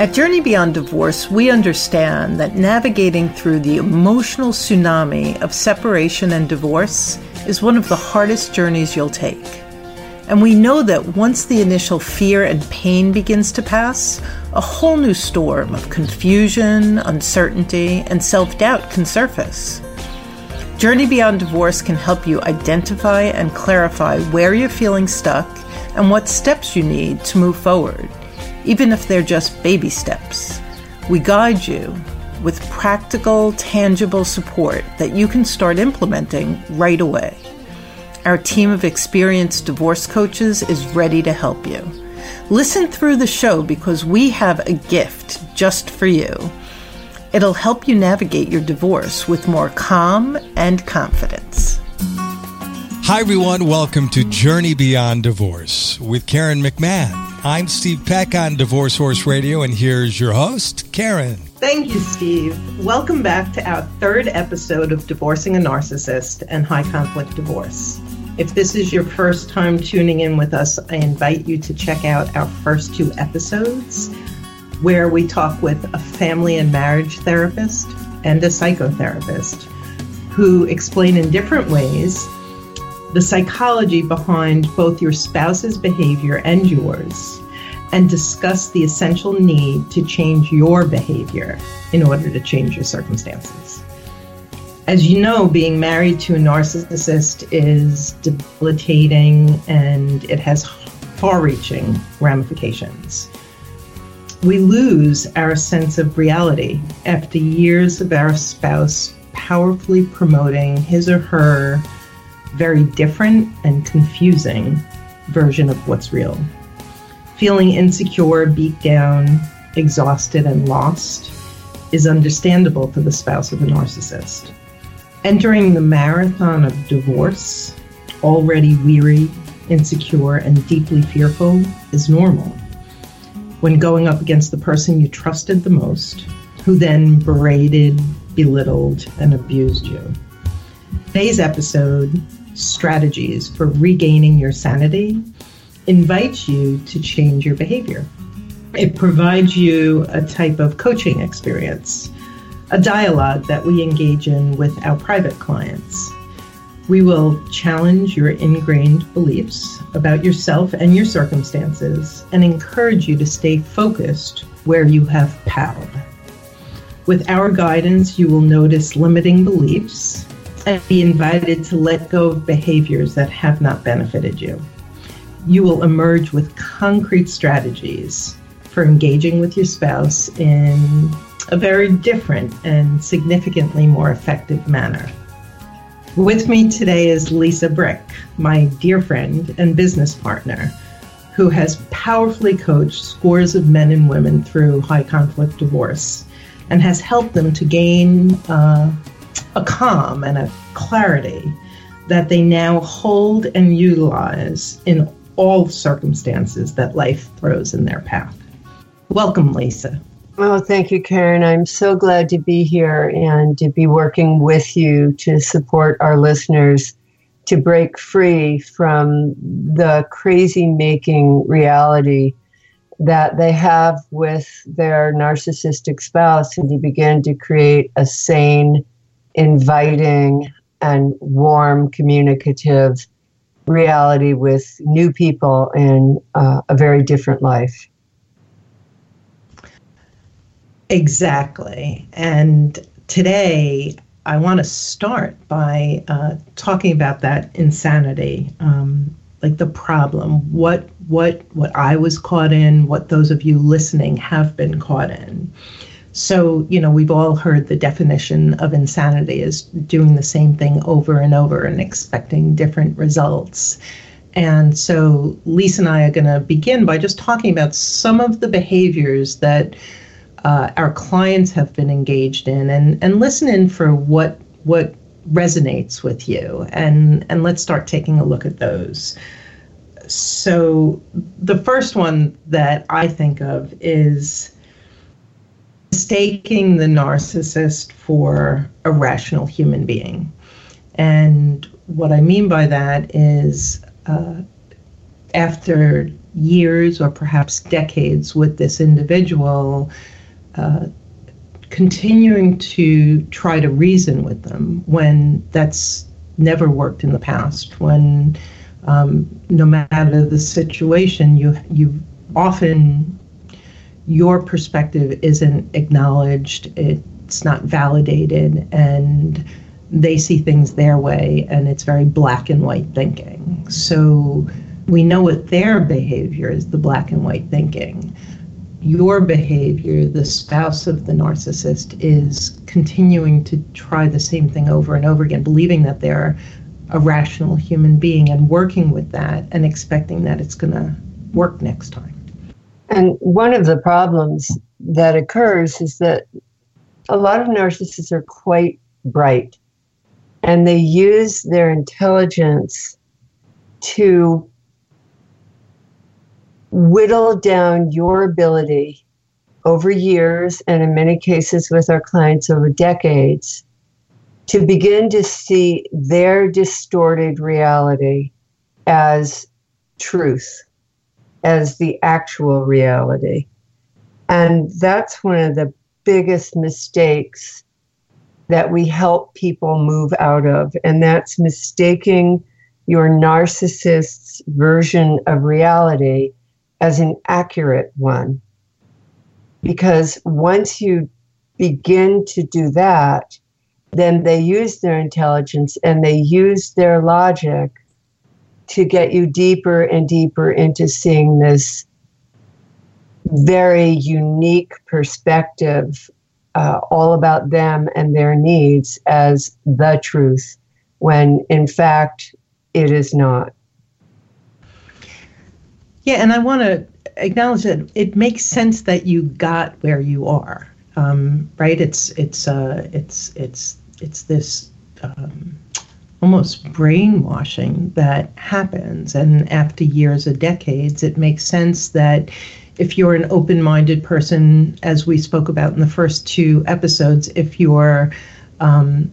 At Journey Beyond Divorce, we understand that navigating through the emotional tsunami of separation and divorce is one of the hardest journeys you'll take. And we know that once the initial fear and pain begins to pass, a whole new storm of confusion, uncertainty, and self doubt can surface. Journey Beyond Divorce can help you identify and clarify where you're feeling stuck and what steps you need to move forward even if they're just baby steps. We guide you with practical, tangible support that you can start implementing right away. Our team of experienced divorce coaches is ready to help you. Listen through the show because we have a gift just for you. It'll help you navigate your divorce with more calm and confidence. Hi, everyone. Welcome to Journey Beyond Divorce with Karen McMahon. I'm Steve Peck on Divorce Source Radio, and here's your host, Karen. Thank you, Steve. Welcome back to our third episode of Divorcing a Narcissist and High Conflict Divorce. If this is your first time tuning in with us, I invite you to check out our first two episodes where we talk with a family and marriage therapist and a psychotherapist who explain in different ways the psychology behind both your spouse's behavior and yours, and discuss the essential need to change your behavior in order to change your circumstances. As you know, being married to a narcissist is debilitating and it has far reaching ramifications. We lose our sense of reality after years of our spouse powerfully promoting his or her very different and confusing version of what's real. Feeling insecure, beat down, exhausted, and lost is understandable for the spouse of a narcissist. Entering the marathon of divorce, already weary, insecure, and deeply fearful, is normal. When going up against the person you trusted the most, who then berated, belittled, and abused you. Today's episode strategies for regaining your sanity invites you to change your behavior. It provides you a type of coaching experience, a dialogue that we engage in with our private clients. We will challenge your ingrained beliefs about yourself and your circumstances and encourage you to stay focused where you have power. With our guidance, you will notice limiting beliefs and be invited to let go of behaviors that have not benefited you. You will emerge with concrete strategies for engaging with your spouse in a very different and significantly more effective manner. With me today is Lisa Brick, my dear friend and business partner, who has powerfully coached scores of men and women through high conflict divorce and has helped them to gain uh, a calm and a clarity that they now hold and utilize in all circumstances that life throws in their path. Welcome, Lisa. Oh, thank you, Karen. I'm so glad to be here and to be working with you to support our listeners to break free from the crazy making reality that they have with their narcissistic spouse and to begin to create a sane, inviting and warm, communicative reality with new people in uh, a very different life. Exactly. And today, I want to start by uh, talking about that insanity, um, like the problem, what what what I was caught in, what those of you listening have been caught in. So, you know, we've all heard the definition of insanity is doing the same thing over and over and expecting different results. And so, Lisa and I are going to begin by just talking about some of the behaviors that uh, our clients have been engaged in and, and listen in for what, what resonates with you. And, and let's start taking a look at those. So, the first one that I think of is mistaking the narcissist for a rational human being. And what I mean by that is uh, after years or perhaps decades with this individual, uh, continuing to try to reason with them when that's never worked in the past, when um, no matter the situation, you you often your perspective isn't acknowledged, it's not validated, and they see things their way, and it's very black and white thinking. So we know what their behavior is the black and white thinking. Your behavior, the spouse of the narcissist, is continuing to try the same thing over and over again, believing that they're a rational human being and working with that and expecting that it's going to work next time. And one of the problems that occurs is that a lot of narcissists are quite bright and they use their intelligence to whittle down your ability over years and in many cases with our clients over decades to begin to see their distorted reality as truth, as the actual reality. And that's one of the biggest mistakes that we help people move out of, and that's mistaking your narcissist's version of reality as an accurate one. Because once you begin to do that, then they use their intelligence and they use their logic to get you deeper and deeper into seeing this very unique perspective uh, all about them and their needs as the truth, when in fact it is not. Yeah, and I want to acknowledge that it makes sense that you got where you are, um, right? It's it's uh, it's it's it's this um, almost brainwashing that happens, and after years or decades, it makes sense that if you're an open minded person, as we spoke about in the first two episodes, if you're um,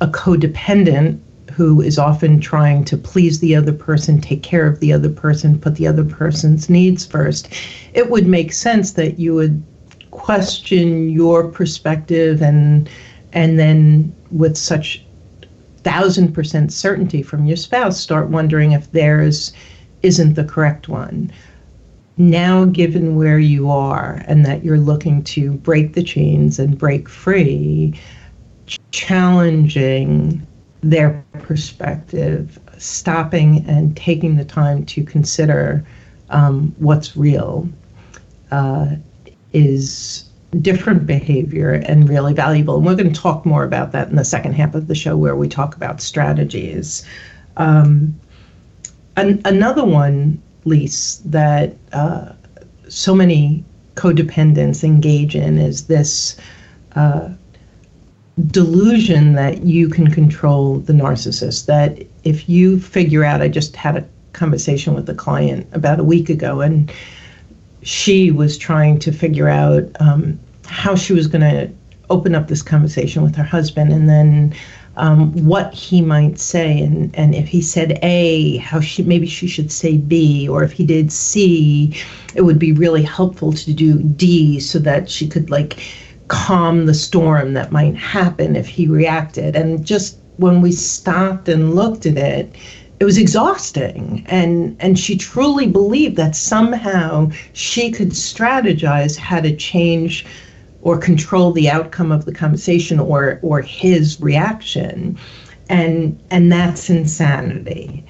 a codependent who is often trying to please the other person, take care of the other person, put the other person's needs first, it would make sense that you would question your perspective and and then with such thousand percent certainty from your spouse. Start wondering if theirs isn't the correct one. Now given where you are and that you're looking to break the chains and break free, challenging their perspective, stopping and taking the time to consider um, what's real uh, is different behavior and really valuable. And we're going to talk more about that in the second half of the show where we talk about strategies. Um, an- another one Lisa that uh, so many codependents engage in is this uh, delusion that you can control the narcissist. That if you figure out, I just had a conversation with a client about a week ago, and she was trying to figure out um, how she was going to open up this conversation with her husband, and then um, what he might say, and and if he said A, how she maybe she should say B, or if he did C, it would be really helpful to do D so that she could like calm the storm that might happen if he reacted. And just when we stopped and looked at it, it was exhausting. And and she truly believed that somehow she could strategize how to change or control the outcome of the conversation or or his reaction. And and that's insanity.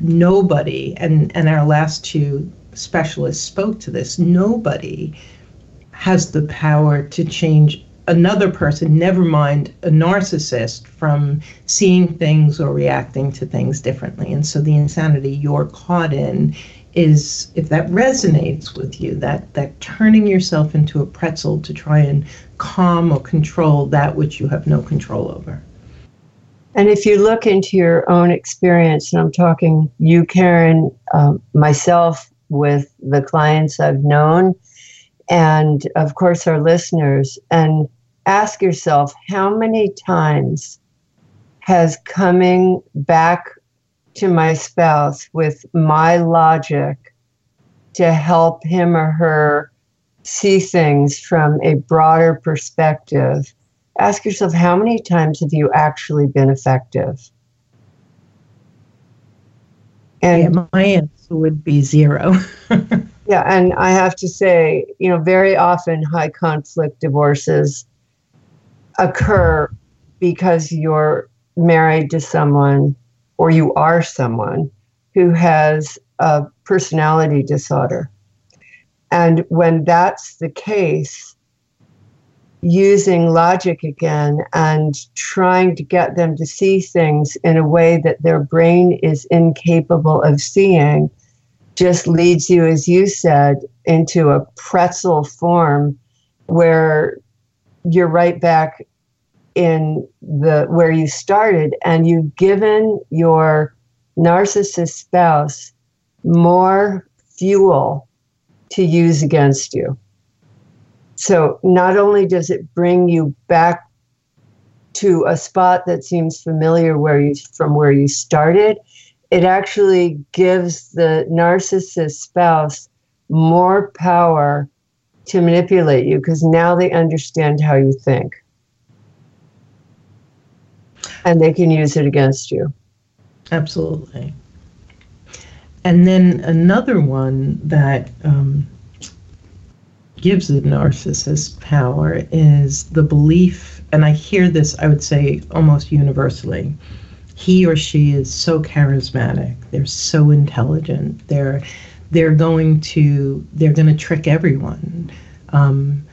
Nobody and and our last two specialists spoke to this nobody has the power to change another person never mind a narcissist from seeing things or reacting to things differently. And so the insanity you're caught in is if that resonates with you that that turning yourself into a pretzel to try and calm or control that which you have no control over. And if you look into your own experience and i'm talking you karen um, myself with the clients i've known and of course our listeners and ask yourself how many times has coming back to my spouse with my logic to help him or her see things from a broader perspective, ask yourself how many times have you actually been effective? And yeah, my answer would be zero. yeah, and I have to say, you know, very often high conflict divorces occur because you're married to someone or you are someone who has a personality disorder. And when that's the case, using logic again and trying to get them to see things in a way that their brain is incapable of seeing just leads you, as you said, into a pretzel form where you're right back in the where you started and you've given your narcissist spouse more fuel to use against you. So not only does it bring you back to a spot that seems familiar where you from where you started, it actually gives the narcissist spouse more power to manipulate you because now they understand how you think. And they can use it against you. Absolutely. And then another one that um, gives the narcissist power is the belief, and I hear this, I would say, almost universally. He or she is so charismatic. They're so intelligent. They're they're going to they're going to trick everyone. Um,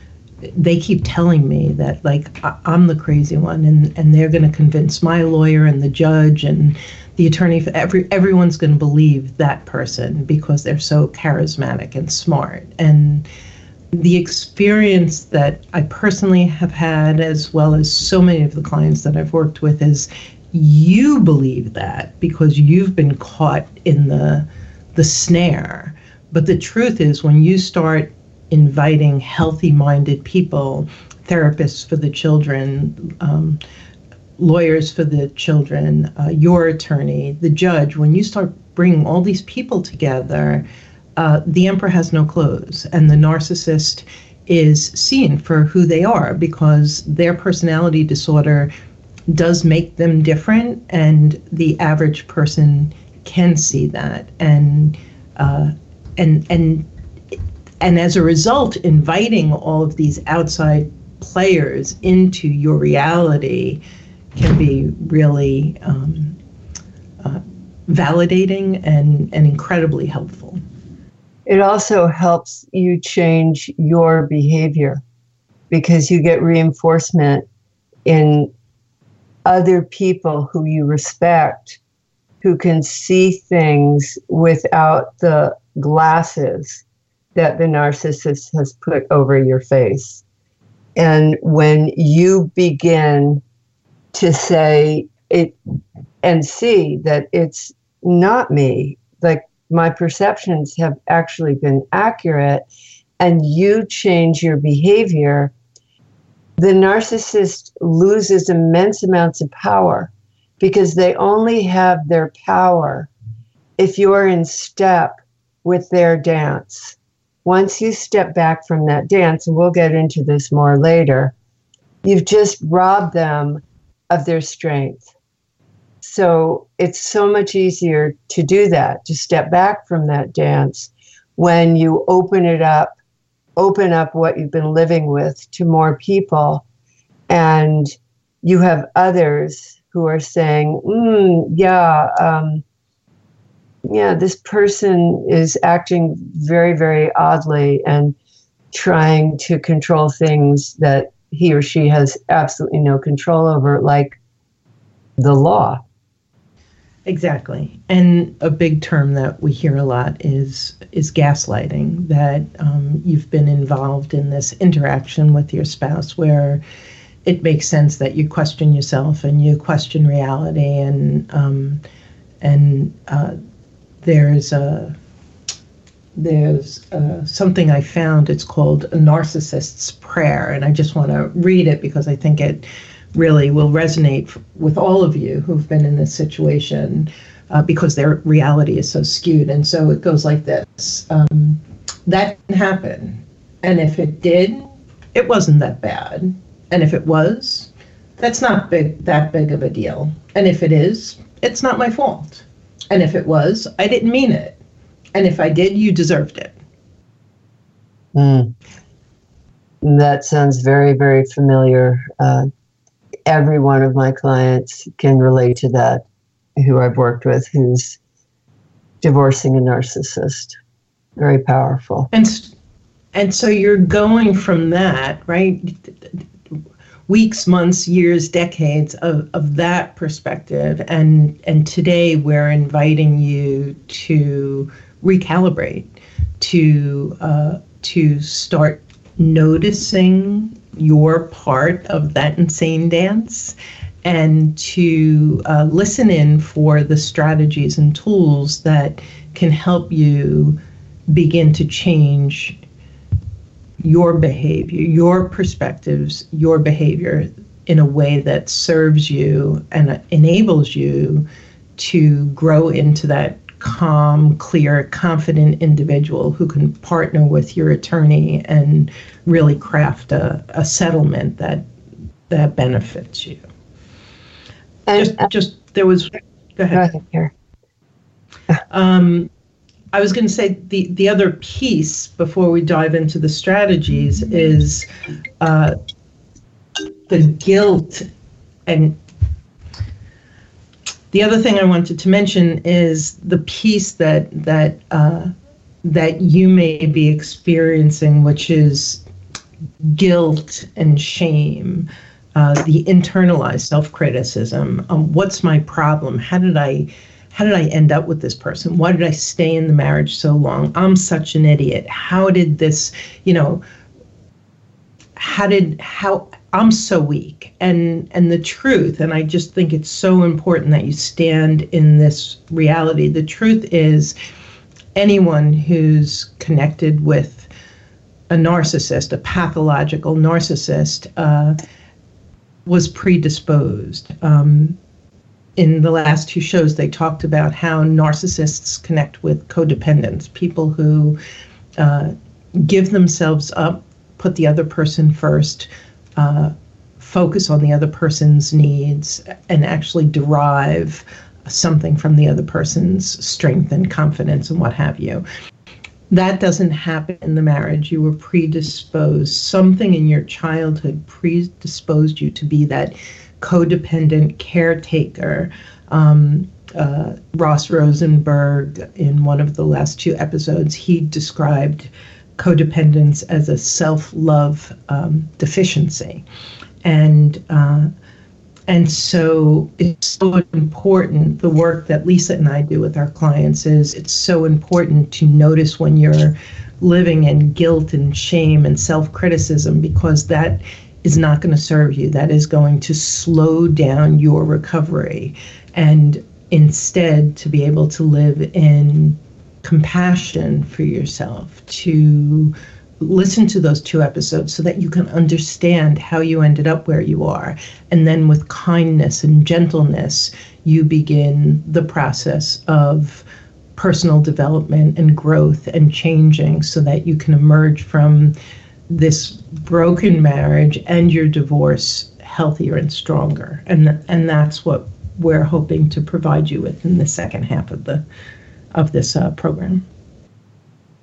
they keep telling me that like I, am the crazy one, and and they're going to convince my lawyer and the judge and the attorney for every everyone's going to believe that person because they're so charismatic and smart and the experience that I personally have had as well as so many of the clients that I've worked with is you believe that because you've been caught in the the snare. But the truth is when you start inviting healthy minded people therapists for the children um, lawyers for the children, uh, your attorney, the judge, when you start bringing all these people together, uh, the emperor has no clothes, and the narcissist is seen for who they are because their personality disorder does make them different, and the average person can see that, and uh, and and and as a result, inviting all of these outside players into your reality can be really um, uh, validating and, and incredibly helpful. It also helps you change your behavior because you get reinforcement in other people who you respect who can see things without the glasses that the narcissist has put over your face. And when you begin to say it and see that it's not me. Like my perceptions have actually been accurate, and you change your behavior, the narcissist loses immense amounts of power because they only have their power if you're in step with their dance. Once you step back from that dance, and we'll get into this more later, you've just robbed them of their strength. So it's so much easier to do that, to step back from that dance when you open it up, open up what you've been living with to more people, and you have others who are saying, mm, yeah, um, yeah, this person is acting very, very oddly and trying to control things that he or she has absolutely no control over, like the law. Exactly, and a big term that we hear a lot is is gaslighting. That um, you've been involved in this interaction with your spouse where it makes sense that you question yourself and you question reality, and um, and uh, there's a there's uh, something I found. It's called a narcissist's prayer, and I just want to read it because I think it really will resonate with all of you who've been in this situation uh, because their reality is so skewed. And so it goes like this. Um, that didn't happen. And if it did, it wasn't that bad. And if it was, that's not big that big of a deal. And if it is, it's not my fault. And if it was, I didn't mean it. And if I did, you deserved it. Mm. That sounds very, very familiar. Uh, every one of my clients can relate to that who I've worked with who's divorcing a narcissist. Very powerful. And and so you're going from that, right? Weeks, months, years, decades of, of that perspective. And and today we're inviting you to recalibrate, to uh, to start noticing your part of that insane dance and to uh, listen in for the strategies and tools that can help you begin to change your behavior, your perspectives, your behavior in a way that serves you and enables you to grow into that calm, clear, confident individual who can partner with your attorney and really craft a, a settlement that that benefits you. And, just, uh, just there was. Go ahead. Go ahead um, I was going to say the the other piece before we dive into the strategies is uh, the guilt and the other thing I wanted to mention is the piece that that uh, that you may be experiencing, which is guilt and shame, uh, the internalized self-criticism. Um, what's my problem? How did I how did I end up with this person? Why did I stay in the marriage so long? I'm such an idiot. How did this, you know, how did how I'm so weak and and the truth and I just think it's so important that you stand in this reality. The truth is anyone who's connected with a narcissist, a pathological narcissist, uh, was predisposed. Um, in the last two shows, they talked about how narcissists connect with codependents, people who uh, give themselves up, put the other person first, uh, focus on the other person's needs, and actually derive something from the other person's strength and confidence and what have you. That doesn't happen in the marriage. You were predisposed. Something in your childhood predisposed you to be that codependent caretaker. Um, uh, Ross Rosenberg, in one of the last two episodes, he described codependence as a self love um, deficiency. And uh, and so it's so important. The work that Lisa and I do with our clients is it's so important to notice when you're living in guilt and shame and self criticism because that is not going to serve you. That is going to slow down your recovery. And instead, to be able to live in compassion for yourself, to listen to those two episodes so that you can understand how you ended up where you are. And then with kindness and gentleness, you begin the process of personal development and growth and changing so that you can emerge from this broken marriage and your divorce healthier and stronger. And and that's what we're hoping to provide you with in the second half of the of this uh, program.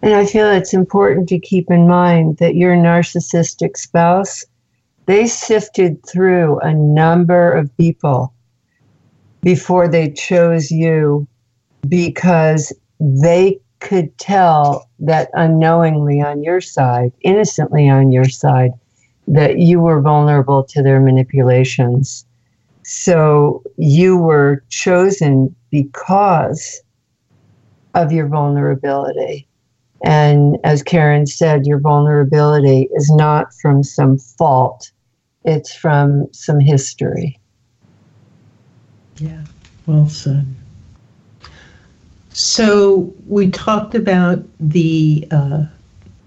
And I feel it's important to keep in mind that your narcissistic spouse, they sifted through a number of people before they chose you because they could tell that unknowingly on your side, innocently on your side, that you were vulnerable to their manipulations. So you were chosen because of your vulnerability. And as Karen said, your vulnerability is not from some fault, it's from some history. Yeah, well said. So we talked about the uh,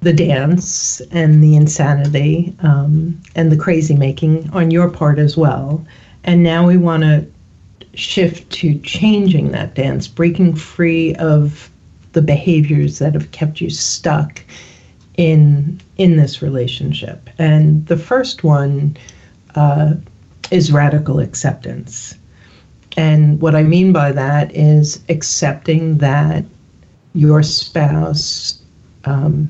the dance and the insanity um, and the crazy making on your part as well, and now we want to shift to changing that dance, breaking free of the behaviors that have kept you stuck in in this relationship. And the first one uh, is radical acceptance. And what I mean by that is accepting that your spouse um,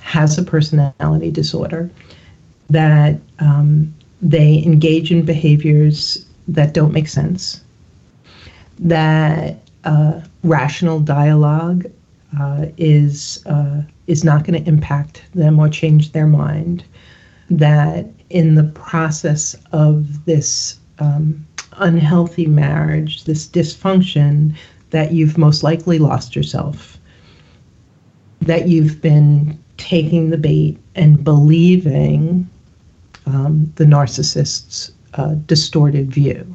has a personality disorder, that um, they engage in behaviors that don't make sense, that uh, rational dialogue uh, is uh, is not going to impact them or change their mind. That in the process of this um, unhealthy marriage, this dysfunction, that you've most likely lost yourself. That you've been taking the bait and believing um, the narcissist's uh, distorted view.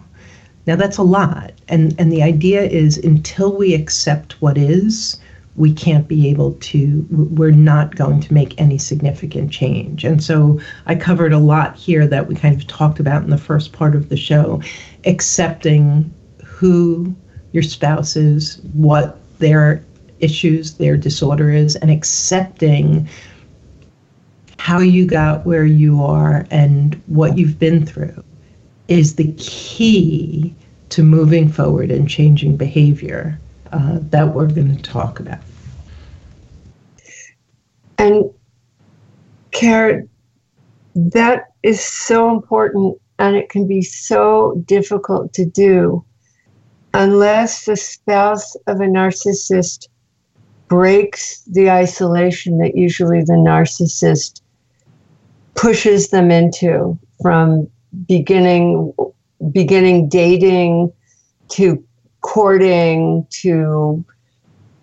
Now that's a lot, and and the idea is until we accept what is, we can't be able to, we're not going to make any significant change. And so I covered a lot here that we kind of talked about in the first part of the show, accepting who your spouse is, what their issues, their disorder is, and accepting how you got where you are and what you've been through is the key to moving forward and changing behavior uh, that we're going to talk about. And Karen, that is so important and it can be so difficult to do unless the spouse of a narcissist breaks the isolation that usually the narcissist pushes them into from beginning beginning dating to courting to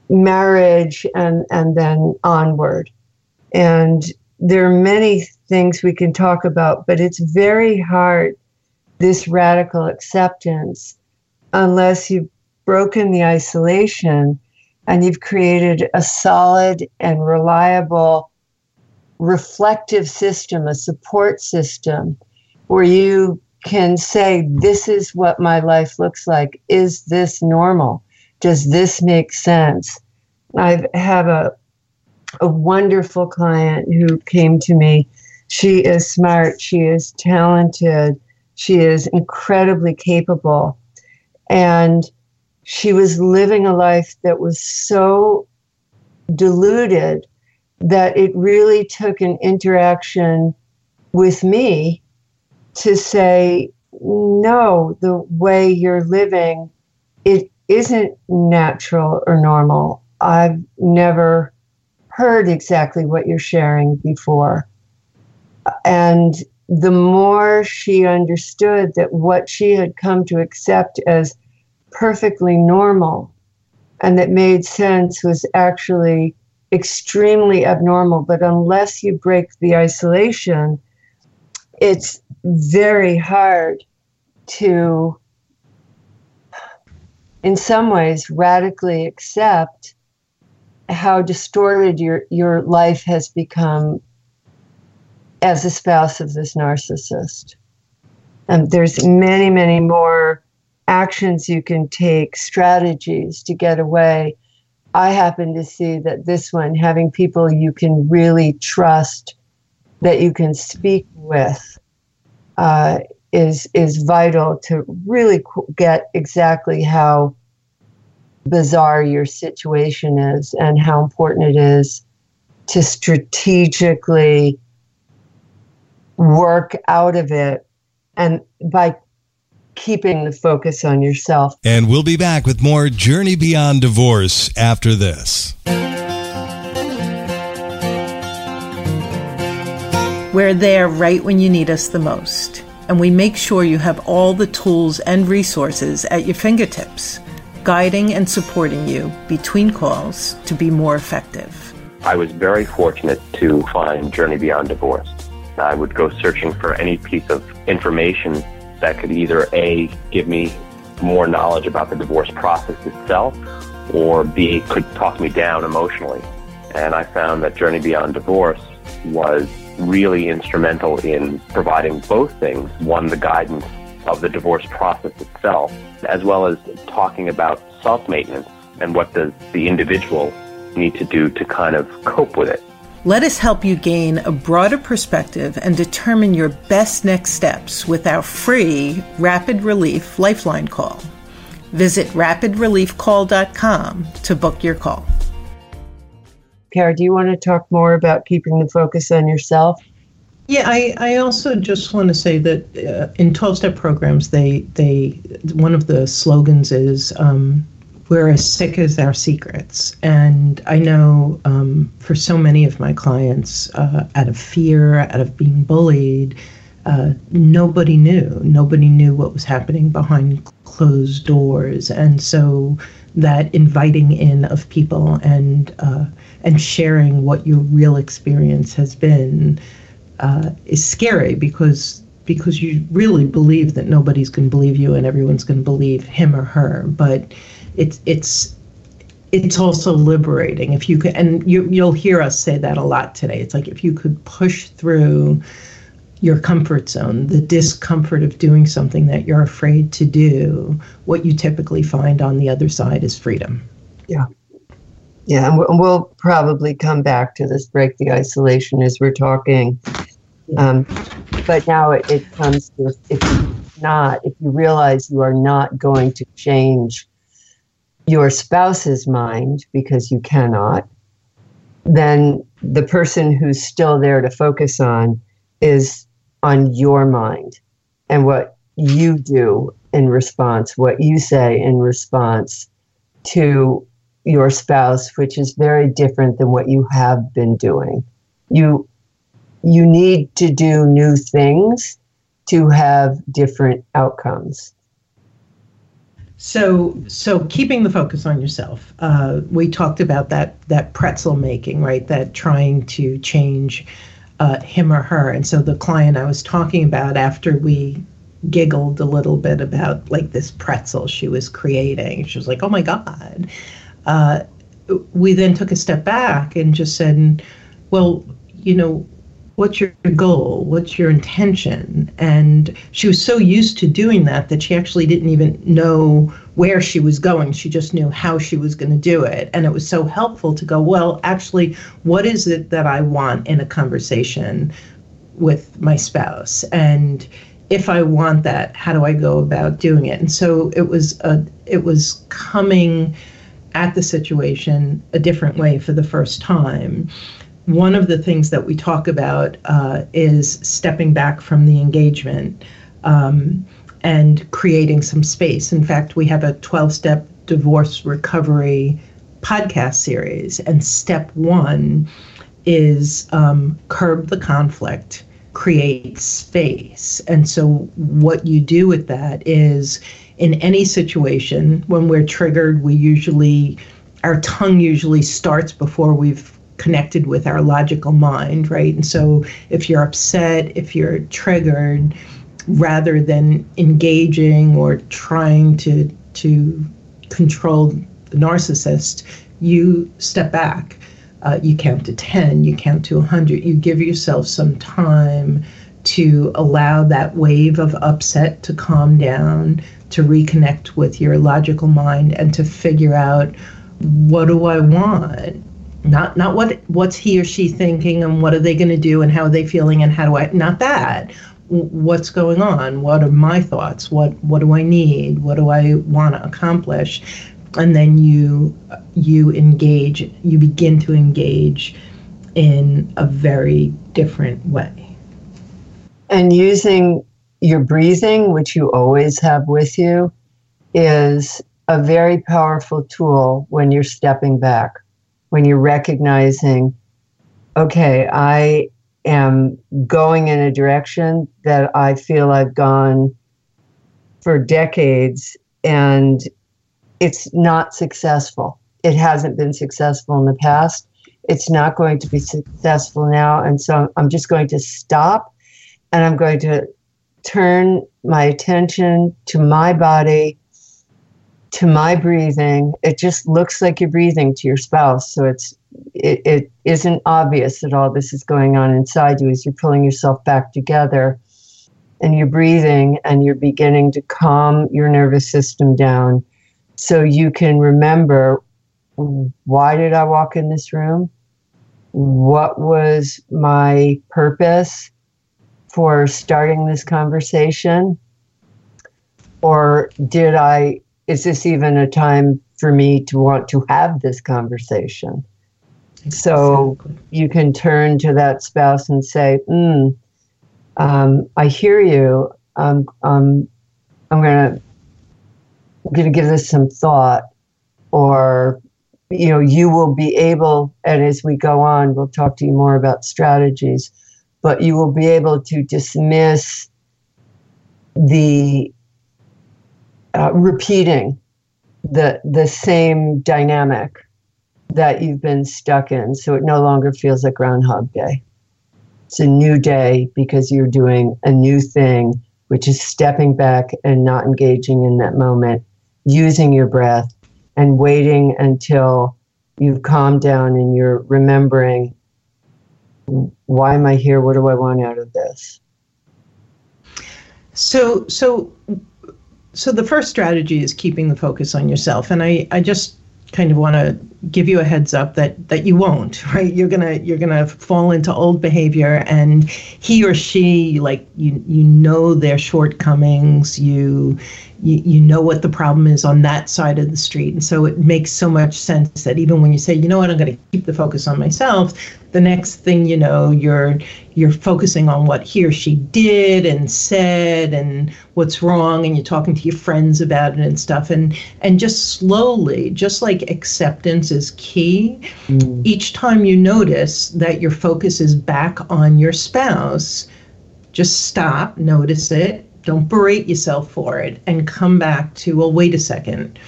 marriage and and then onward. And there are many things we can talk about but it's very hard this radical acceptance unless you've broken the isolation and you've created a solid and reliable reflective system a support system where you can say, This is what my life looks like. Is this normal? Does this make sense? I have a, a wonderful client who came to me. She is smart, she is talented, she is incredibly capable. And she was living a life that was so diluted that it really took an interaction with me to say, no, the way you're living, it isn't natural or normal. I've never heard exactly what you're sharing before. And the more she understood that what she had come to accept as perfectly normal and that made sense was actually extremely abnormal. But unless you break the isolation, it's very hard to, in some ways, radically accept how distorted your, your life has become as a spouse of this narcissist. And there's many, many more actions you can take, strategies to get away. I happen to see that this one, having people you can really trust, that you can speak with, uh, is is vital to really get exactly how bizarre your situation is and how important it is to strategically work out of it and by keeping the focus on yourself. And we'll be back with more Journey Beyond Divorce after this. We're there right when you need us the most, and we make sure you have all the tools and resources at your fingertips, guiding and supporting you between calls to be more effective. I was very fortunate to find Journey Beyond Divorce. I would go searching for any piece of information that could either A, give me more knowledge about the divorce process itself, or B, could talk me down emotionally. And I found that Journey Beyond Divorce was really instrumental in providing both things. One, the guidance of the divorce process itself, as well as talking about self maintenance and what does the individual need to do to kind of cope with it. Let us help you gain a broader perspective and determine your best next steps with our free Rapid Relief Lifeline call. Visit rapidreliefcall.com to book your call. Karen, do you want to talk more about keeping the focus on yourself? Yeah, I, I also just want to say that uh, in 12 step programs, they, they one of the slogans is um, we're as sick as our secrets. And I know um, for so many of my clients, uh, out of fear, out of being bullied, uh, nobody knew. Nobody knew what was happening behind closed doors. And so that inviting in of people and uh, and sharing what your real experience has been uh, is scary because because you really believe that nobody's going to believe you and everyone's going to believe him or her. But it's it's it's also liberating if you could and you you'll hear us say that a lot today it's like if you could push through your comfort zone the discomfort of doing something that you're afraid to do what you typically find on the other side is freedom. Yeah. Yeah and we'll probably come back to this break. The isolation as we're talking. Um, but now it, it comes to if you not if you realize you are not going to change your spouse's mind because you cannot, then the person who's still there to focus on is on your mind and what you do in response, what you say in response to your spouse, which is very different than what you have been doing. You you need to do new things to have different outcomes. So, so keeping the focus on yourself. Uh, we talked about that that pretzel making, right? That trying to change uh, him or her. And so the client I was talking about after we giggled a little bit about like this pretzel she was creating. She was like, "Oh my god." Uh, we then took a step back and just said, "Well, you know, what's your goal? What's your intention? And she was so used to doing that that she actually didn't even know where she was going. She just knew how she was going to do it. And it was so helpful to go well actually what is it that i want in a conversation with my spouse? And if i want that how do i go about doing it? And so it was a it was coming at the situation a different way for the first time one of the things that we talk about uh, is stepping back from the engagement um, and creating some space. In fact, we have a 12 step divorce recovery podcast series, and step one is um, curb the conflict, create space. And so, what you do with that is in any situation, when we're triggered, we usually, our tongue usually starts before we've connected with our logical mind, right? And so if you're upset, if you're triggered, rather than engaging or trying to to control the narcissist, you step back. Uh, you count to 10, you count to 100, you give yourself some time to allow that wave of upset to calm down, to reconnect with your logical mind, and to figure out what do I want? Not not what what's he or she thinking and what are they going to do and how are they feeling and how do I not that. What's going on? What are my thoughts? What what do I need? What do I want to accomplish? And then you you engage you begin to engage in a very different way. And using your breathing which you always have with you is a very powerful tool when you're stepping back when you're recognizing, okay, I am going in a direction that I feel I've gone for decades and it's not successful. It hasn't been successful in the past. It's not going to be successful now. And so I'm just going to stop and I'm going to turn my attention to my body to my breathing, it just looks like you're breathing to your spouse. So it's it, it isn't obvious that all this is going on inside you as you're pulling yourself back together and you're breathing and you're beginning to calm your nervous system down so you can remember why did I walk in this room? what was my purpose for starting this conversation? Or did I, is this even a time for me to want to have this conversation? So you can turn to that spouse and say, mm, um, I hear you. Um, um, I'm going to I'm going to give this some thought or you know you will be able and as we go on we'll talk to you more about strategies but you will be able to dismiss the uh, repeating the the same dynamic that you've been stuck in so it no longer feels like groundhog day it's a new day because you're doing a new thing which is stepping back and not engaging in that moment using your breath and waiting until you've calmed down and you're remembering why am I here? What do I want out of this? So, so, so the first strategy is keeping the focus on yourself, and I, I just kind of want to give you a heads up that that you won't right? You're gonna you're gonna fall into old behavior and he or she like you you know their shortcomings you you, you know what the problem is on that side of the street. And so it makes so much sense that even when you say, you know what, I'm going to keep the focus on myself, the next thing you know, you're you're focusing on what he or she did and said and what's wrong, and you're talking to your friends about it and stuff. And and just slowly, just like acceptance is key, mm. each time you notice that your focus is back on your spouse, just stop, notice it, don't berate yourself for it and come back to, well, wait a second.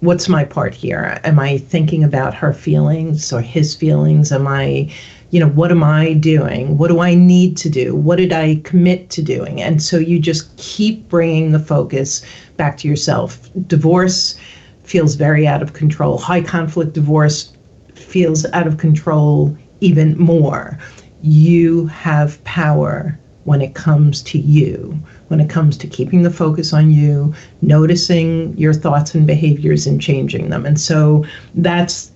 What's my part here? Am I thinking about her feelings or his feelings? Am I, you know, what am I doing? What do I need to do? What did I commit to doing? And so you just keep bringing the focus back to yourself. Divorce feels very out of control. High conflict divorce feels out of control even more. You have power when it comes to you when it comes to keeping the focus on you, noticing your thoughts and behaviors and changing them. And so that's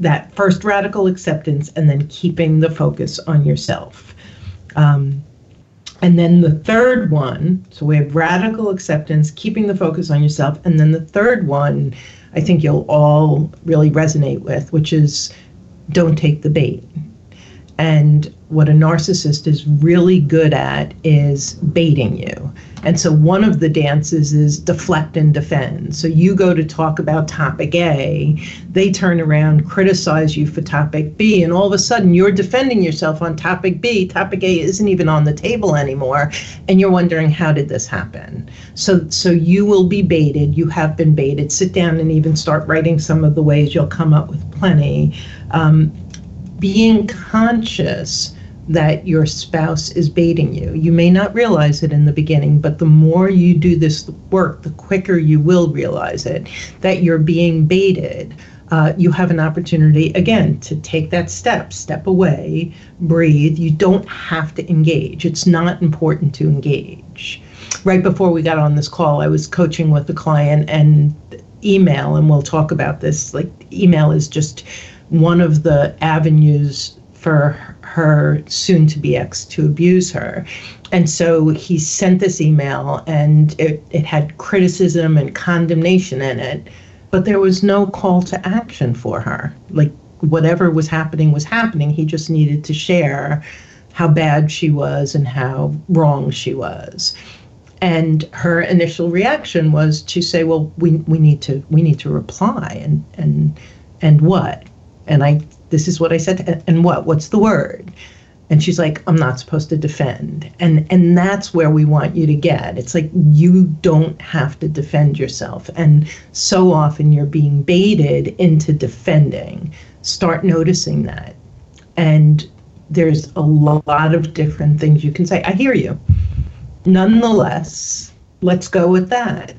that first radical acceptance and then keeping the focus on yourself. Um, and then the third one, so we have radical acceptance, keeping the focus on yourself. And then the third one, I think you'll all really resonate with, which is don't take the bait. And what a narcissist is really good at is baiting you. And so one of the dances is deflect and defend. So you go to talk about topic A, they turn around, criticize you for topic B, and all of a sudden you're defending yourself on topic B. Topic A isn't even on the table anymore, and you're wondering how did this happen? So so you will be baited. You have been baited. Sit down and even start writing some of the ways you'll come up with plenty. Um, being conscious that your spouse is baiting you. You may not realize it in the beginning, but the more you do this work, the quicker you will realize it that you're being baited. Uh, you have an opportunity again to take that step, step away, breathe. You don't have to engage. It's not important to engage. Right before we got on this call, I was coaching with a client and email, and we'll talk about this. Like, email is just one of the avenues for her soon to be ex to abuse her. And so he sent this email and it, it had criticism and condemnation in it, but there was no call to action for her. Like whatever was happening was happening. He just needed to share how bad she was and how wrong she was. And her initial reaction was to say, "Well, we, we need to we need to reply and and and what?" And I, this is what I said. And what? What's the word? And she's like, I'm not supposed to defend. And and that's where we want you to get. It's like you don't have to defend yourself. And so often you're being baited into defending. Start noticing that. And there's a lot of different things you can say. I hear you. Nonetheless, let's go with that.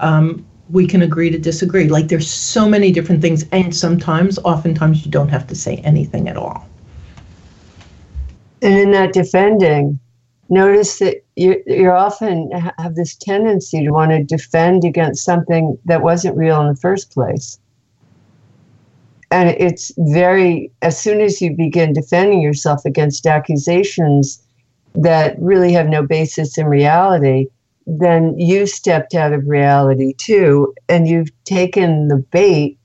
Um, we can agree to disagree. Like there's so many different things, and sometimes, oftentimes, you don't have to say anything at all. And in that defending, notice that you you often have this tendency to want to defend against something that wasn't real in the first place. and it's very, as soon as you begin defending yourself against accusations that really have no basis in reality, then you stepped out of reality too, and you've taken the bait.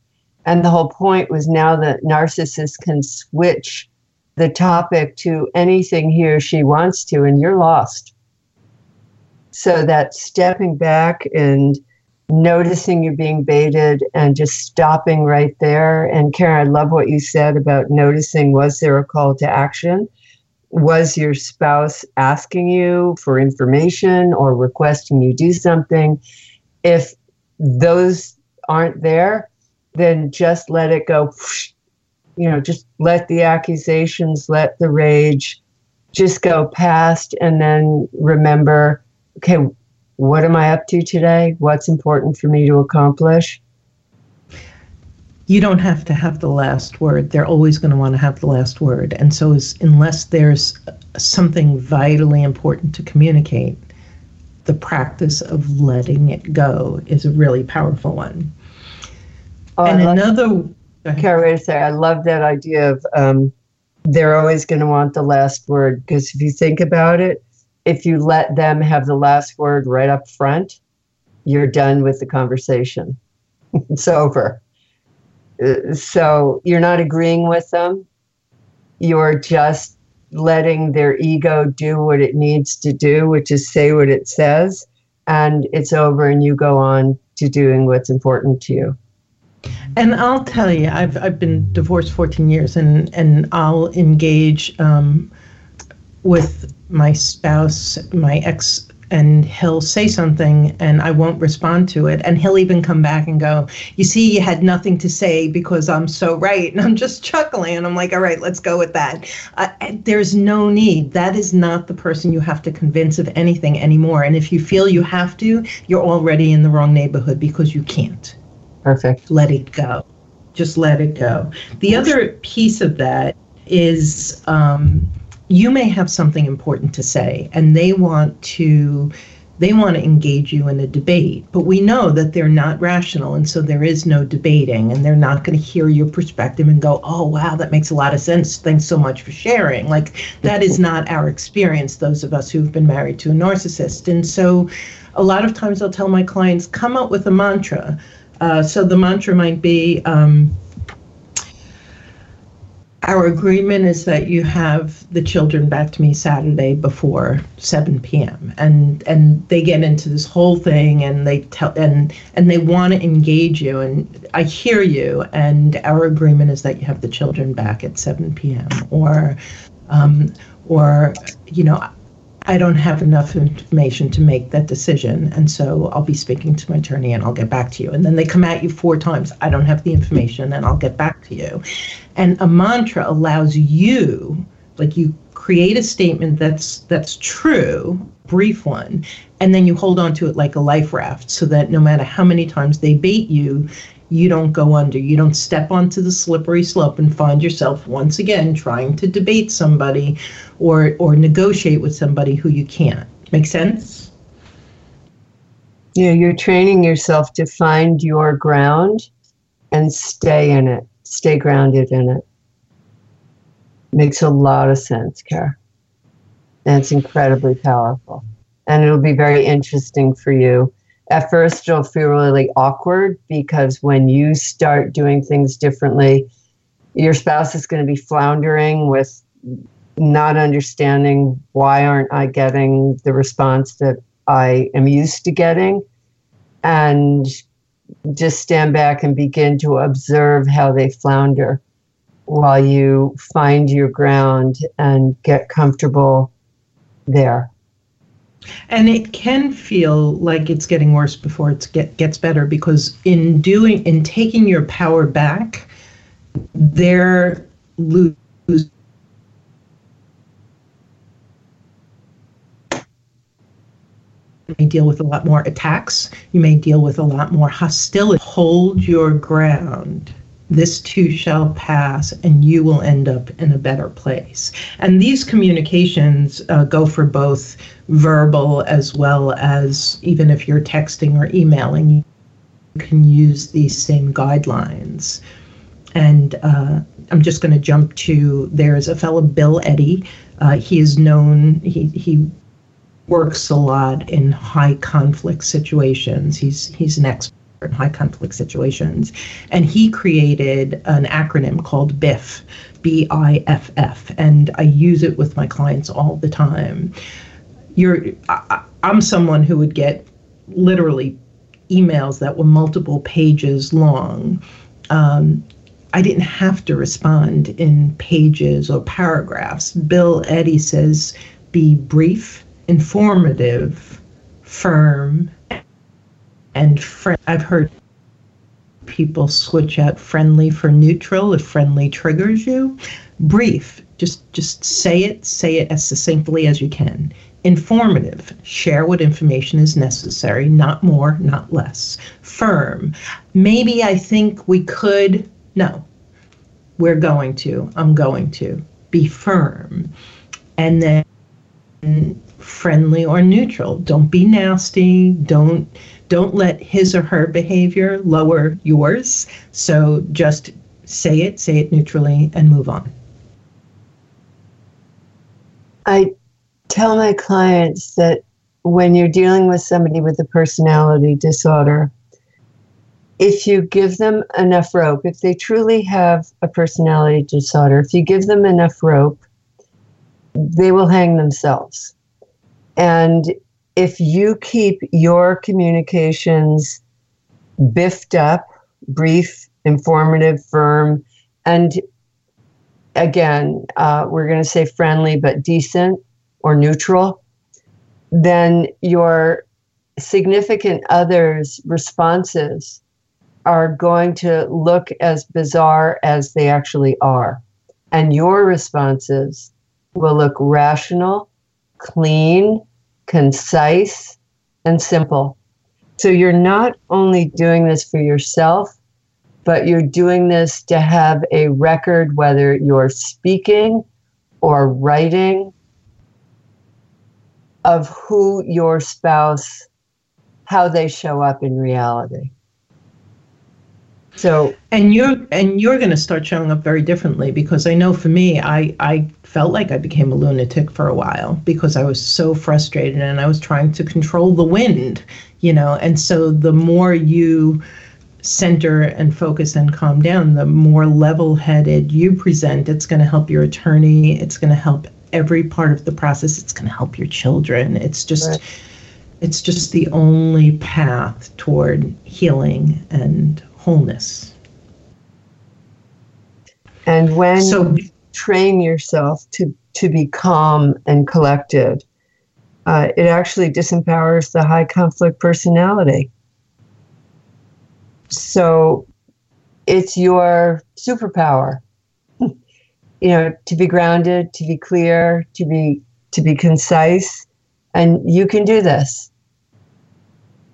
And the whole point was now that narcissists can switch the topic to anything he or she wants to, and you're lost. So that stepping back and noticing you're being baited and just stopping right there. And Karen, I love what you said about noticing was there a call to action? Was your spouse asking you for information or requesting you do something? If those aren't there, then just let it go. You know, just let the accusations, let the rage just go past, and then remember okay, what am I up to today? What's important for me to accomplish? You don't have to have the last word. They're always going to want to have the last word. And so, unless there's something vitally important to communicate, the practice of letting it go is a really powerful one. Oh, and another. Carrie, say, I love that idea of um, they're always going to want the last word because if you think about it, if you let them have the last word right up front, you're done with the conversation. it's over. So you're not agreeing with them. You're just letting their ego do what it needs to do, which is say what it says, and it's over, and you go on to doing what's important to you. And I'll tell you, I've I've been divorced 14 years, and and I'll engage um, with my spouse, my ex, and he'll say something and I won't respond to it. And he'll even come back and go, You see, you had nothing to say because I'm so right. And I'm just chuckling. And I'm like, All right, let's go with that. Uh, there's no need. That is not the person you have to convince of anything anymore. And if you feel you have to, you're already in the wrong neighborhood because you can't. Perfect. Let it go. Just let it go. The other piece of that is, um, you may have something important to say and they want to they want to engage you in a debate but we know that they're not rational and so there is no debating and they're not going to hear your perspective and go oh wow that makes a lot of sense. Thanks so much for sharing. Like that is not our experience those of us who've been married to a narcissist and so a lot of times i'll tell my clients come up with a mantra. Uh, so the mantra might be um, our agreement is that you have the children back to me Saturday before 7 p.m. and and they get into this whole thing and they tell and and they want to engage you and I hear you and our agreement is that you have the children back at 7 p.m. or um, or you know I don't have enough information to make that decision. And so I'll be speaking to my attorney and I'll get back to you. And then they come at you four times. I don't have the information and I'll get back to you. And a mantra allows you, like you create a statement that's that's true, brief one, and then you hold on to it like a life raft so that no matter how many times they bait you, you don't go under. You don't step onto the slippery slope and find yourself once again trying to debate somebody or or negotiate with somebody who you can't. Make sense? Yeah, you're training yourself to find your ground and stay in it. Stay grounded in it. Makes a lot of sense, Karen. And it's incredibly powerful. And it'll be very interesting for you at first you'll feel really awkward because when you start doing things differently, your spouse is going to be floundering with not understanding why aren't I getting the response that I am used to getting and just stand back and begin to observe how they flounder while you find your ground and get comfortable there. And it can feel like it's getting worse before it get, gets better because in doing in taking your power back, they're losing. You may deal with a lot more attacks. You may deal with a lot more hostility. Hold your ground this too shall pass and you will end up in a better place. And these communications uh, go for both verbal as well as even if you're texting or emailing, you can use these same guidelines. and uh, I'm just going to jump to there's a fellow Bill Eddy. Uh, he is known. He he works a lot in high conflict situations. He's he's an expert in high conflict situations, and he created an acronym called BIFF, B I F F, and I use it with my clients all the time. You're I, I'm someone who would get literally emails that were multiple pages long. Um, I didn't have to respond in pages or paragraphs. Bill Eddy says, be brief, informative, firm, and friend. I've heard people switch out friendly for neutral if friendly triggers you. Brief, just just say it, say it as succinctly as you can. Informative, share what information is necessary, not more, not less. Firm, maybe I think we could. No, we're going to. I'm going to. Be firm. And then friendly or neutral. Don't be nasty. Don't don't let his or her behavior lower yours. So just say it, say it neutrally, and move on. I tell my clients that when you're dealing with somebody with a personality disorder, if you give them enough rope, if they truly have a personality disorder, if you give them enough rope, they will hang themselves. And if you keep your communications biffed up, brief, informative, firm, and again, uh, we're going to say friendly but decent or neutral, then your significant other's responses are going to look as bizarre as they actually are. And your responses will look rational, clean, concise, and simple. So you're not only doing this for yourself, but you're doing this to have a record, whether you're speaking or writing, of who your spouse, how they show up in reality. So and you're and you're going to start showing up very differently because I know for me, I I felt like I became a lunatic for a while because I was so frustrated and I was trying to control the wind, you know. And so the more you center and focus and calm down, the more level-headed you present. It's going to help your attorney. It's going to help every part of the process. It's going to help your children. It's just. Right. It's just the only path toward healing and wholeness. And when so, train yourself to, to be calm and collected, uh, it actually disempowers the high conflict personality. So it's your superpower. you know, to be grounded, to be clear, to be to be concise, and you can do this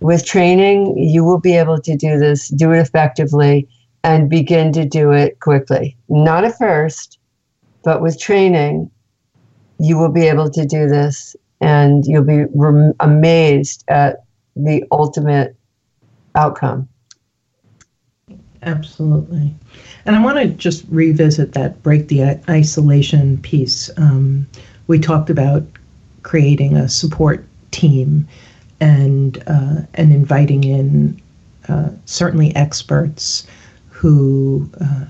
with training, you will be able to do this, do it effectively, and begin to do it quickly. Not at first, but with training, you will be able to do this and you'll be rem- amazed at the ultimate outcome. Absolutely. And I want to just revisit that break the isolation piece. Um, we talked about creating a support team and uh, and inviting in uh, certainly experts who uh,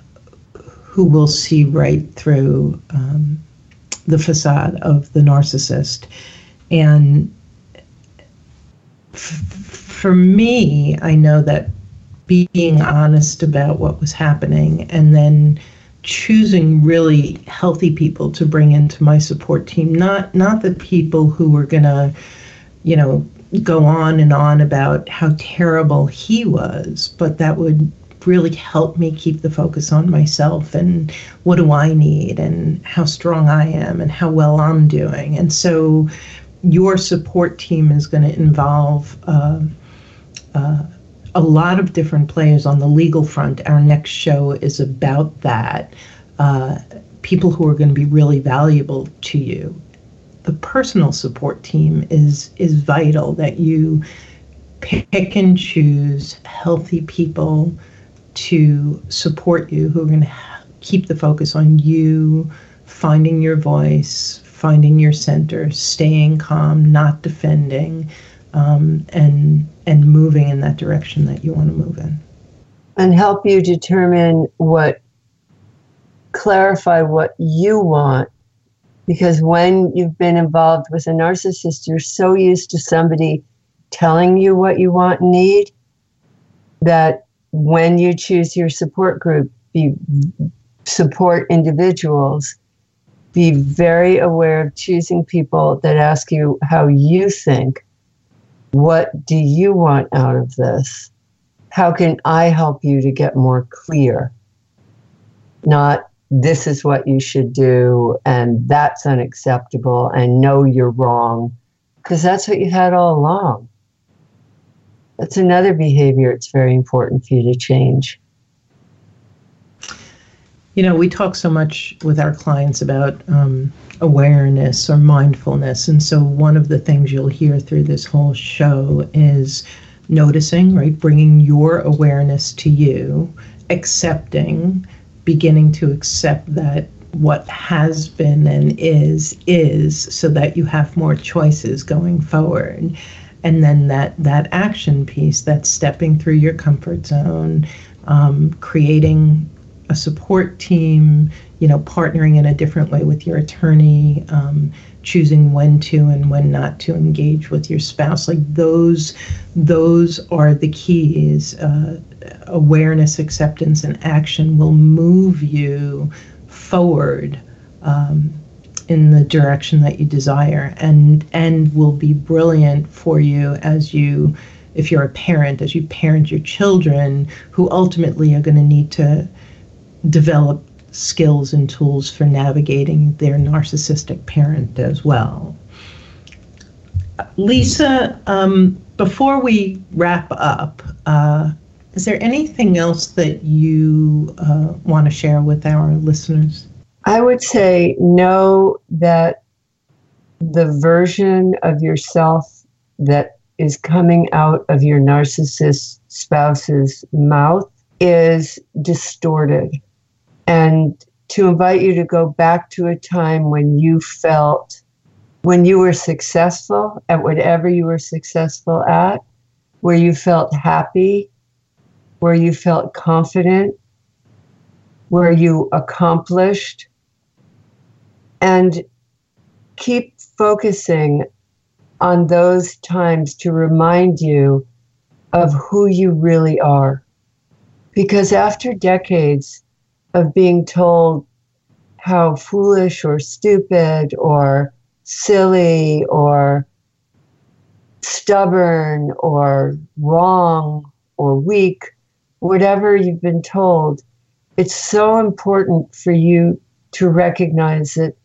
who will see right through um, the facade of the narcissist, and f- for me, I know that being honest about what was happening and then choosing really healthy people to bring into my support team not not the people who were going to you know go on and on about how terrible he was, but that would really help me keep the focus on myself and what do I need and how strong I am and how well I'm doing. And so your support team is going to involve uh, uh, a lot of different players on the legal front. Our next show is about that. Uh, people who are going to be really valuable to you the personal support team is is vital that you pick and choose healthy people to support you, who are going to keep the focus on you finding your voice, finding your center, staying calm, not defending, um, and and moving in that direction that you want to move in. And help you determine what, clarify what you want. Because when you've been involved with a narcissist, you're so used to somebody telling you what you want and need that when you choose your support group, be support individuals, be very aware of choosing people that ask you how you think. What do you want out of this? How can I help you to get more clear? Not this is what you should do and that's unacceptable and no, you're wrong, because that's what you had all along. That's another behavior it's very important for you to change. You know, we talk so much with our clients about um, awareness or mindfulness. And so, one of the things you'll hear through this whole show is noticing, right? Bringing your awareness to you, accepting, beginning to accept that what has been and is, is, so that you have more choices going forward and then that that action piece that's stepping through your comfort zone um, creating a support team you know partnering in a different way with your attorney um, choosing when to and when not to engage with your spouse. Like those those are the keys. Uh, awareness acceptance and action will move you forward um, in the direction that you desire and and will be brilliant for you as you if you're a parent as you parent your children who ultimately are going to need to develop skills and tools for navigating their narcissistic parent as well. Lisa um, before we wrap up uh, is there anything else that you uh, want to share with our listeners I would say know that the version of yourself that is coming out of your narcissist spouse's mouth is distorted. And to invite you to go back to a time when you felt, when you were successful at whatever you were successful at, where you felt happy, where you felt confident, where you accomplished, and keep focusing on those times to remind you of who you really are. Because after decades of being told how foolish or stupid or silly or stubborn or wrong or weak, whatever you've been told, it's so important for you to recognize that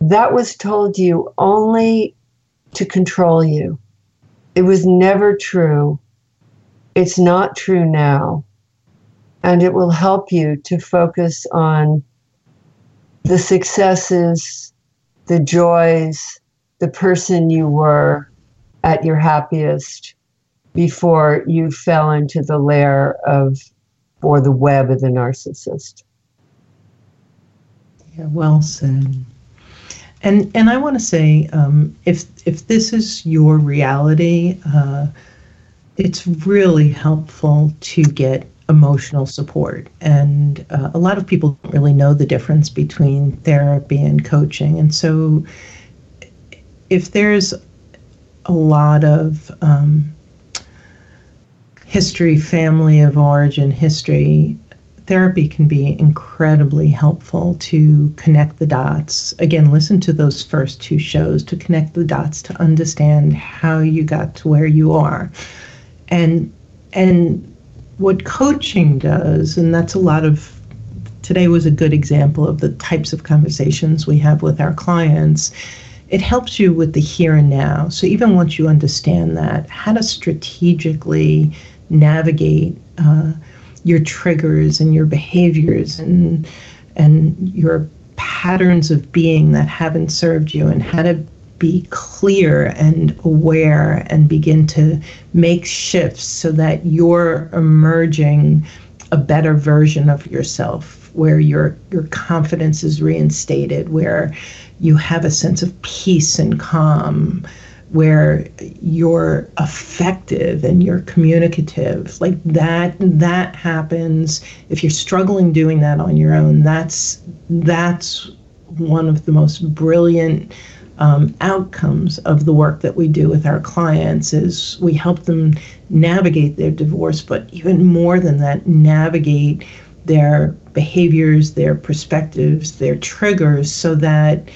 that was told you only to control you. It was never true. It's not true now. And it will help you to focus on the successes, the joys, the person you were at your happiest before you fell into the lair of or the web of the narcissist. Yeah, well said. And and I want to say, um, if if this is your reality, uh, it's really helpful to get emotional support. And uh, a lot of people don't really know the difference between therapy and coaching. And so, if there's a lot of um, history, family of origin history, therapy can be incredibly helpful to connect the dots. Again, listen to those first two shows to connect the dots to understand how you got to where you are. And and what coaching does, and that's a lot of today was a good example of the types of conversations we have with our clients. It helps you with the here and now. So even once you understand that, how to strategically navigate uh, your triggers and your behaviors and and your patterns of being that haven't served you and how to be clear and aware and begin to make shifts so that you're emerging a better version of yourself, where your your confidence is reinstated, where you have a sense of peace and calm, where you're effective and you're communicative. Like that that happens. If you're struggling doing that on your own that's that's one of the most brilliant um, outcomes of the work that we do with our clients is we help them navigate their divorce but even more than that navigate their behaviors their perspectives their triggers so that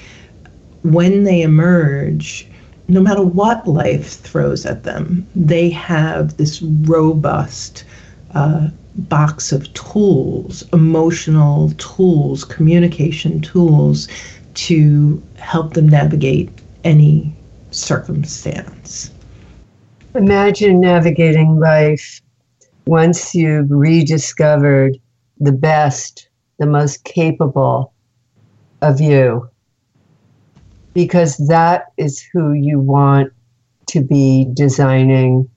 when they emerge no matter what life throws at them, they have this robust uh, box of tools, emotional tools, communication tools to help them navigate any circumstance. Imagine navigating life once you've rediscovered the best, the most capable of you because that is who you want to be designing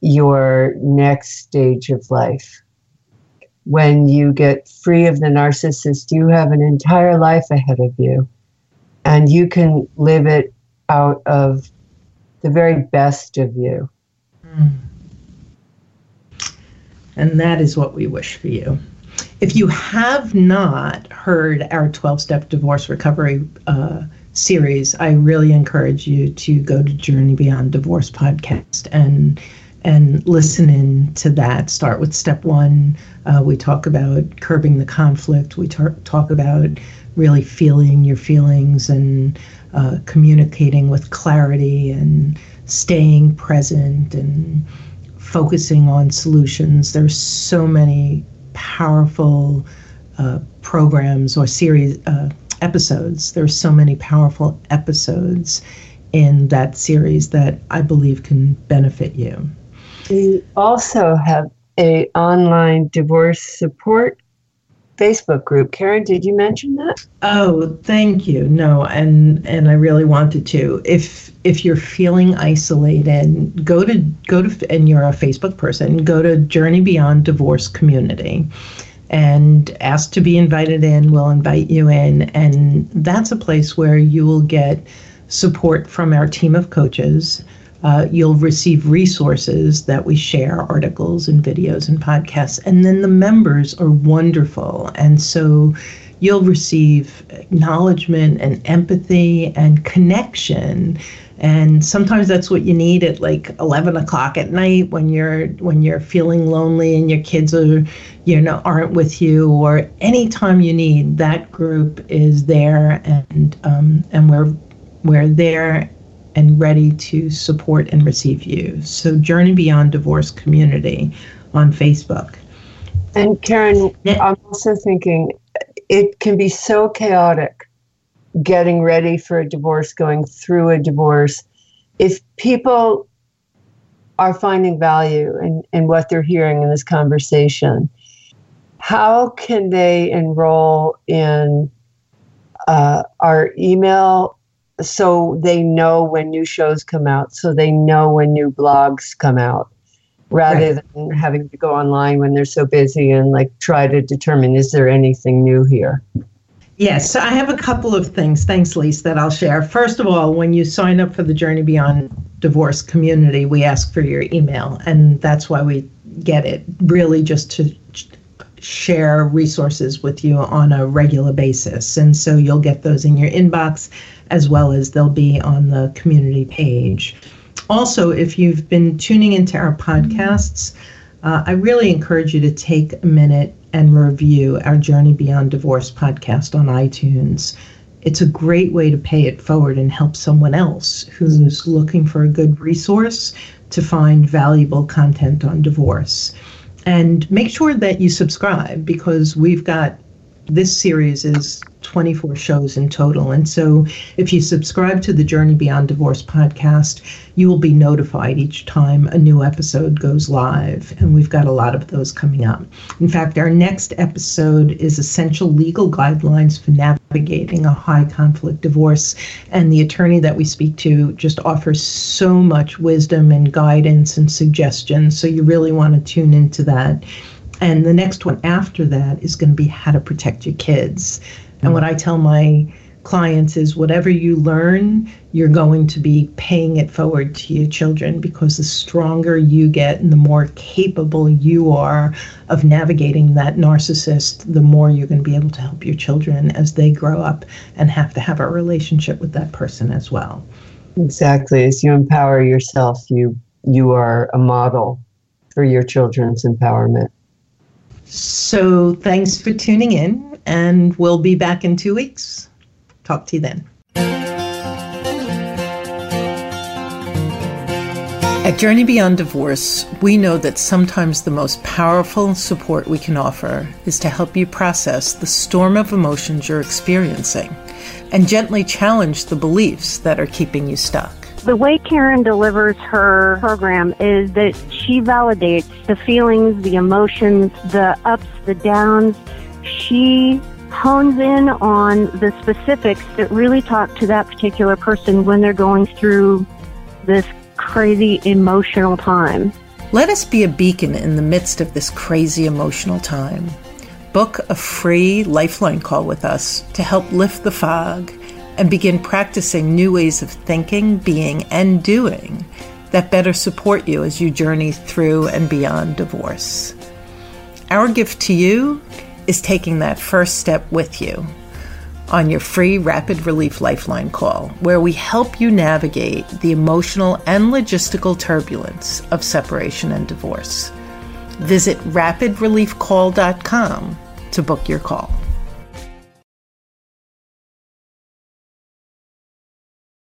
your next stage of life. When you get free of the narcissist, you have an entire life ahead of you, and you can live it out of the very best of you. Mm. And that is what we wish for you. If you have not heard our 12 step divorce recovery uh, series, I really encourage you to go to Journey Beyond Divorce podcast and and listen in to that. Start with step one. Uh, we talk about curbing the conflict. We tar- talk about really feeling your feelings and uh, communicating with clarity and staying present and focusing on solutions. There's so many powerful uh, programs or series uh, episodes. There are so many powerful episodes in that series that I believe can benefit you. We also have a online divorce support Facebook group. Karen, did you mention that? Oh, thank you. No, and and I really wanted to. If if you're feeling isolated, go to go to and you're a Facebook person, go to Journey Beyond Divorce Community and ask to be invited in. We'll invite you in. And that's a place where you will get support from our team of coaches. Uh, you'll receive resources that we share, articles and videos and podcasts. And then the members are wonderful. And so you'll receive acknowledgement and empathy and connection and sometimes that's what you need at like 11 o'clock at night when you're when you're feeling lonely and your kids are you know aren't with you or anytime you need that group is there and um, and we're we're there and ready to support and receive you. So journey beyond divorce community on facebook. And karen i'm also thinking it can be so chaotic getting ready for a divorce, going through a divorce, if people are finding value in, in what they're hearing in this conversation, how can they enroll in uh, our email so they know when new shows come out, so they know when new blogs come out, rather right. than having to go online when they're so busy and like try to determine is there anything new here? Yes, I have a couple of things. Thanks, Lise, that I'll share. First of all, when you sign up for the Journey Beyond Divorce community, we ask for your email, and that's why we get it really just to share resources with you on a regular basis. And so you'll get those in your inbox as well as they'll be on the community page. Also, if you've been tuning into our podcasts, uh, I really encourage you to take a minute and review our Journey Beyond Divorce podcast on iTunes. It's a great way to pay it forward and help someone else who's looking for a good resource to find valuable content on divorce. And make sure that you subscribe because we've got this series is 24 shows in total. And so if you subscribe to the Journey Beyond Divorce podcast, you will be notified each time a new episode goes live. And we've got a lot of those coming up. In fact, our next episode is Essential Legal Guidelines for Navigating a High Conflict Divorce. And the attorney that we speak to just offers so much wisdom and guidance and suggestions. So you really want to tune into that. And the next one after that is going to be how to protect your kids. And what I tell my clients is whatever you learn, you're going to be paying it forward to your children because the stronger you get and the more capable you are of navigating that narcissist, the more you're going to be able to help your children as they grow up and have to have a relationship with that person as well. Exactly. As you empower yourself, you you are a model for your children's empowerment. So thanks for tuning in, and we'll be back in two weeks. Talk to you then. At Journey Beyond Divorce, we know that sometimes the most powerful support we can offer is to help you process the storm of emotions you're experiencing and gently challenge the beliefs that are keeping you stuck. The way Karen delivers her program is that she validates the feelings, the emotions, the ups, the downs. She hones in on the specifics that really talk to that particular person when they're going through this crazy emotional time. Let us be a beacon in the midst of this crazy emotional time. Book a free lifeline call with us to help lift the fog and begin practicing new ways of thinking, being, and doing that better support you as you journey through and beyond divorce. Our gift to you is taking that first step with you on your free Rapid Relief Lifeline call, where we help you navigate the emotional and logistical turbulence of separation and divorce. Visit rapidreliefcall.com to book your call.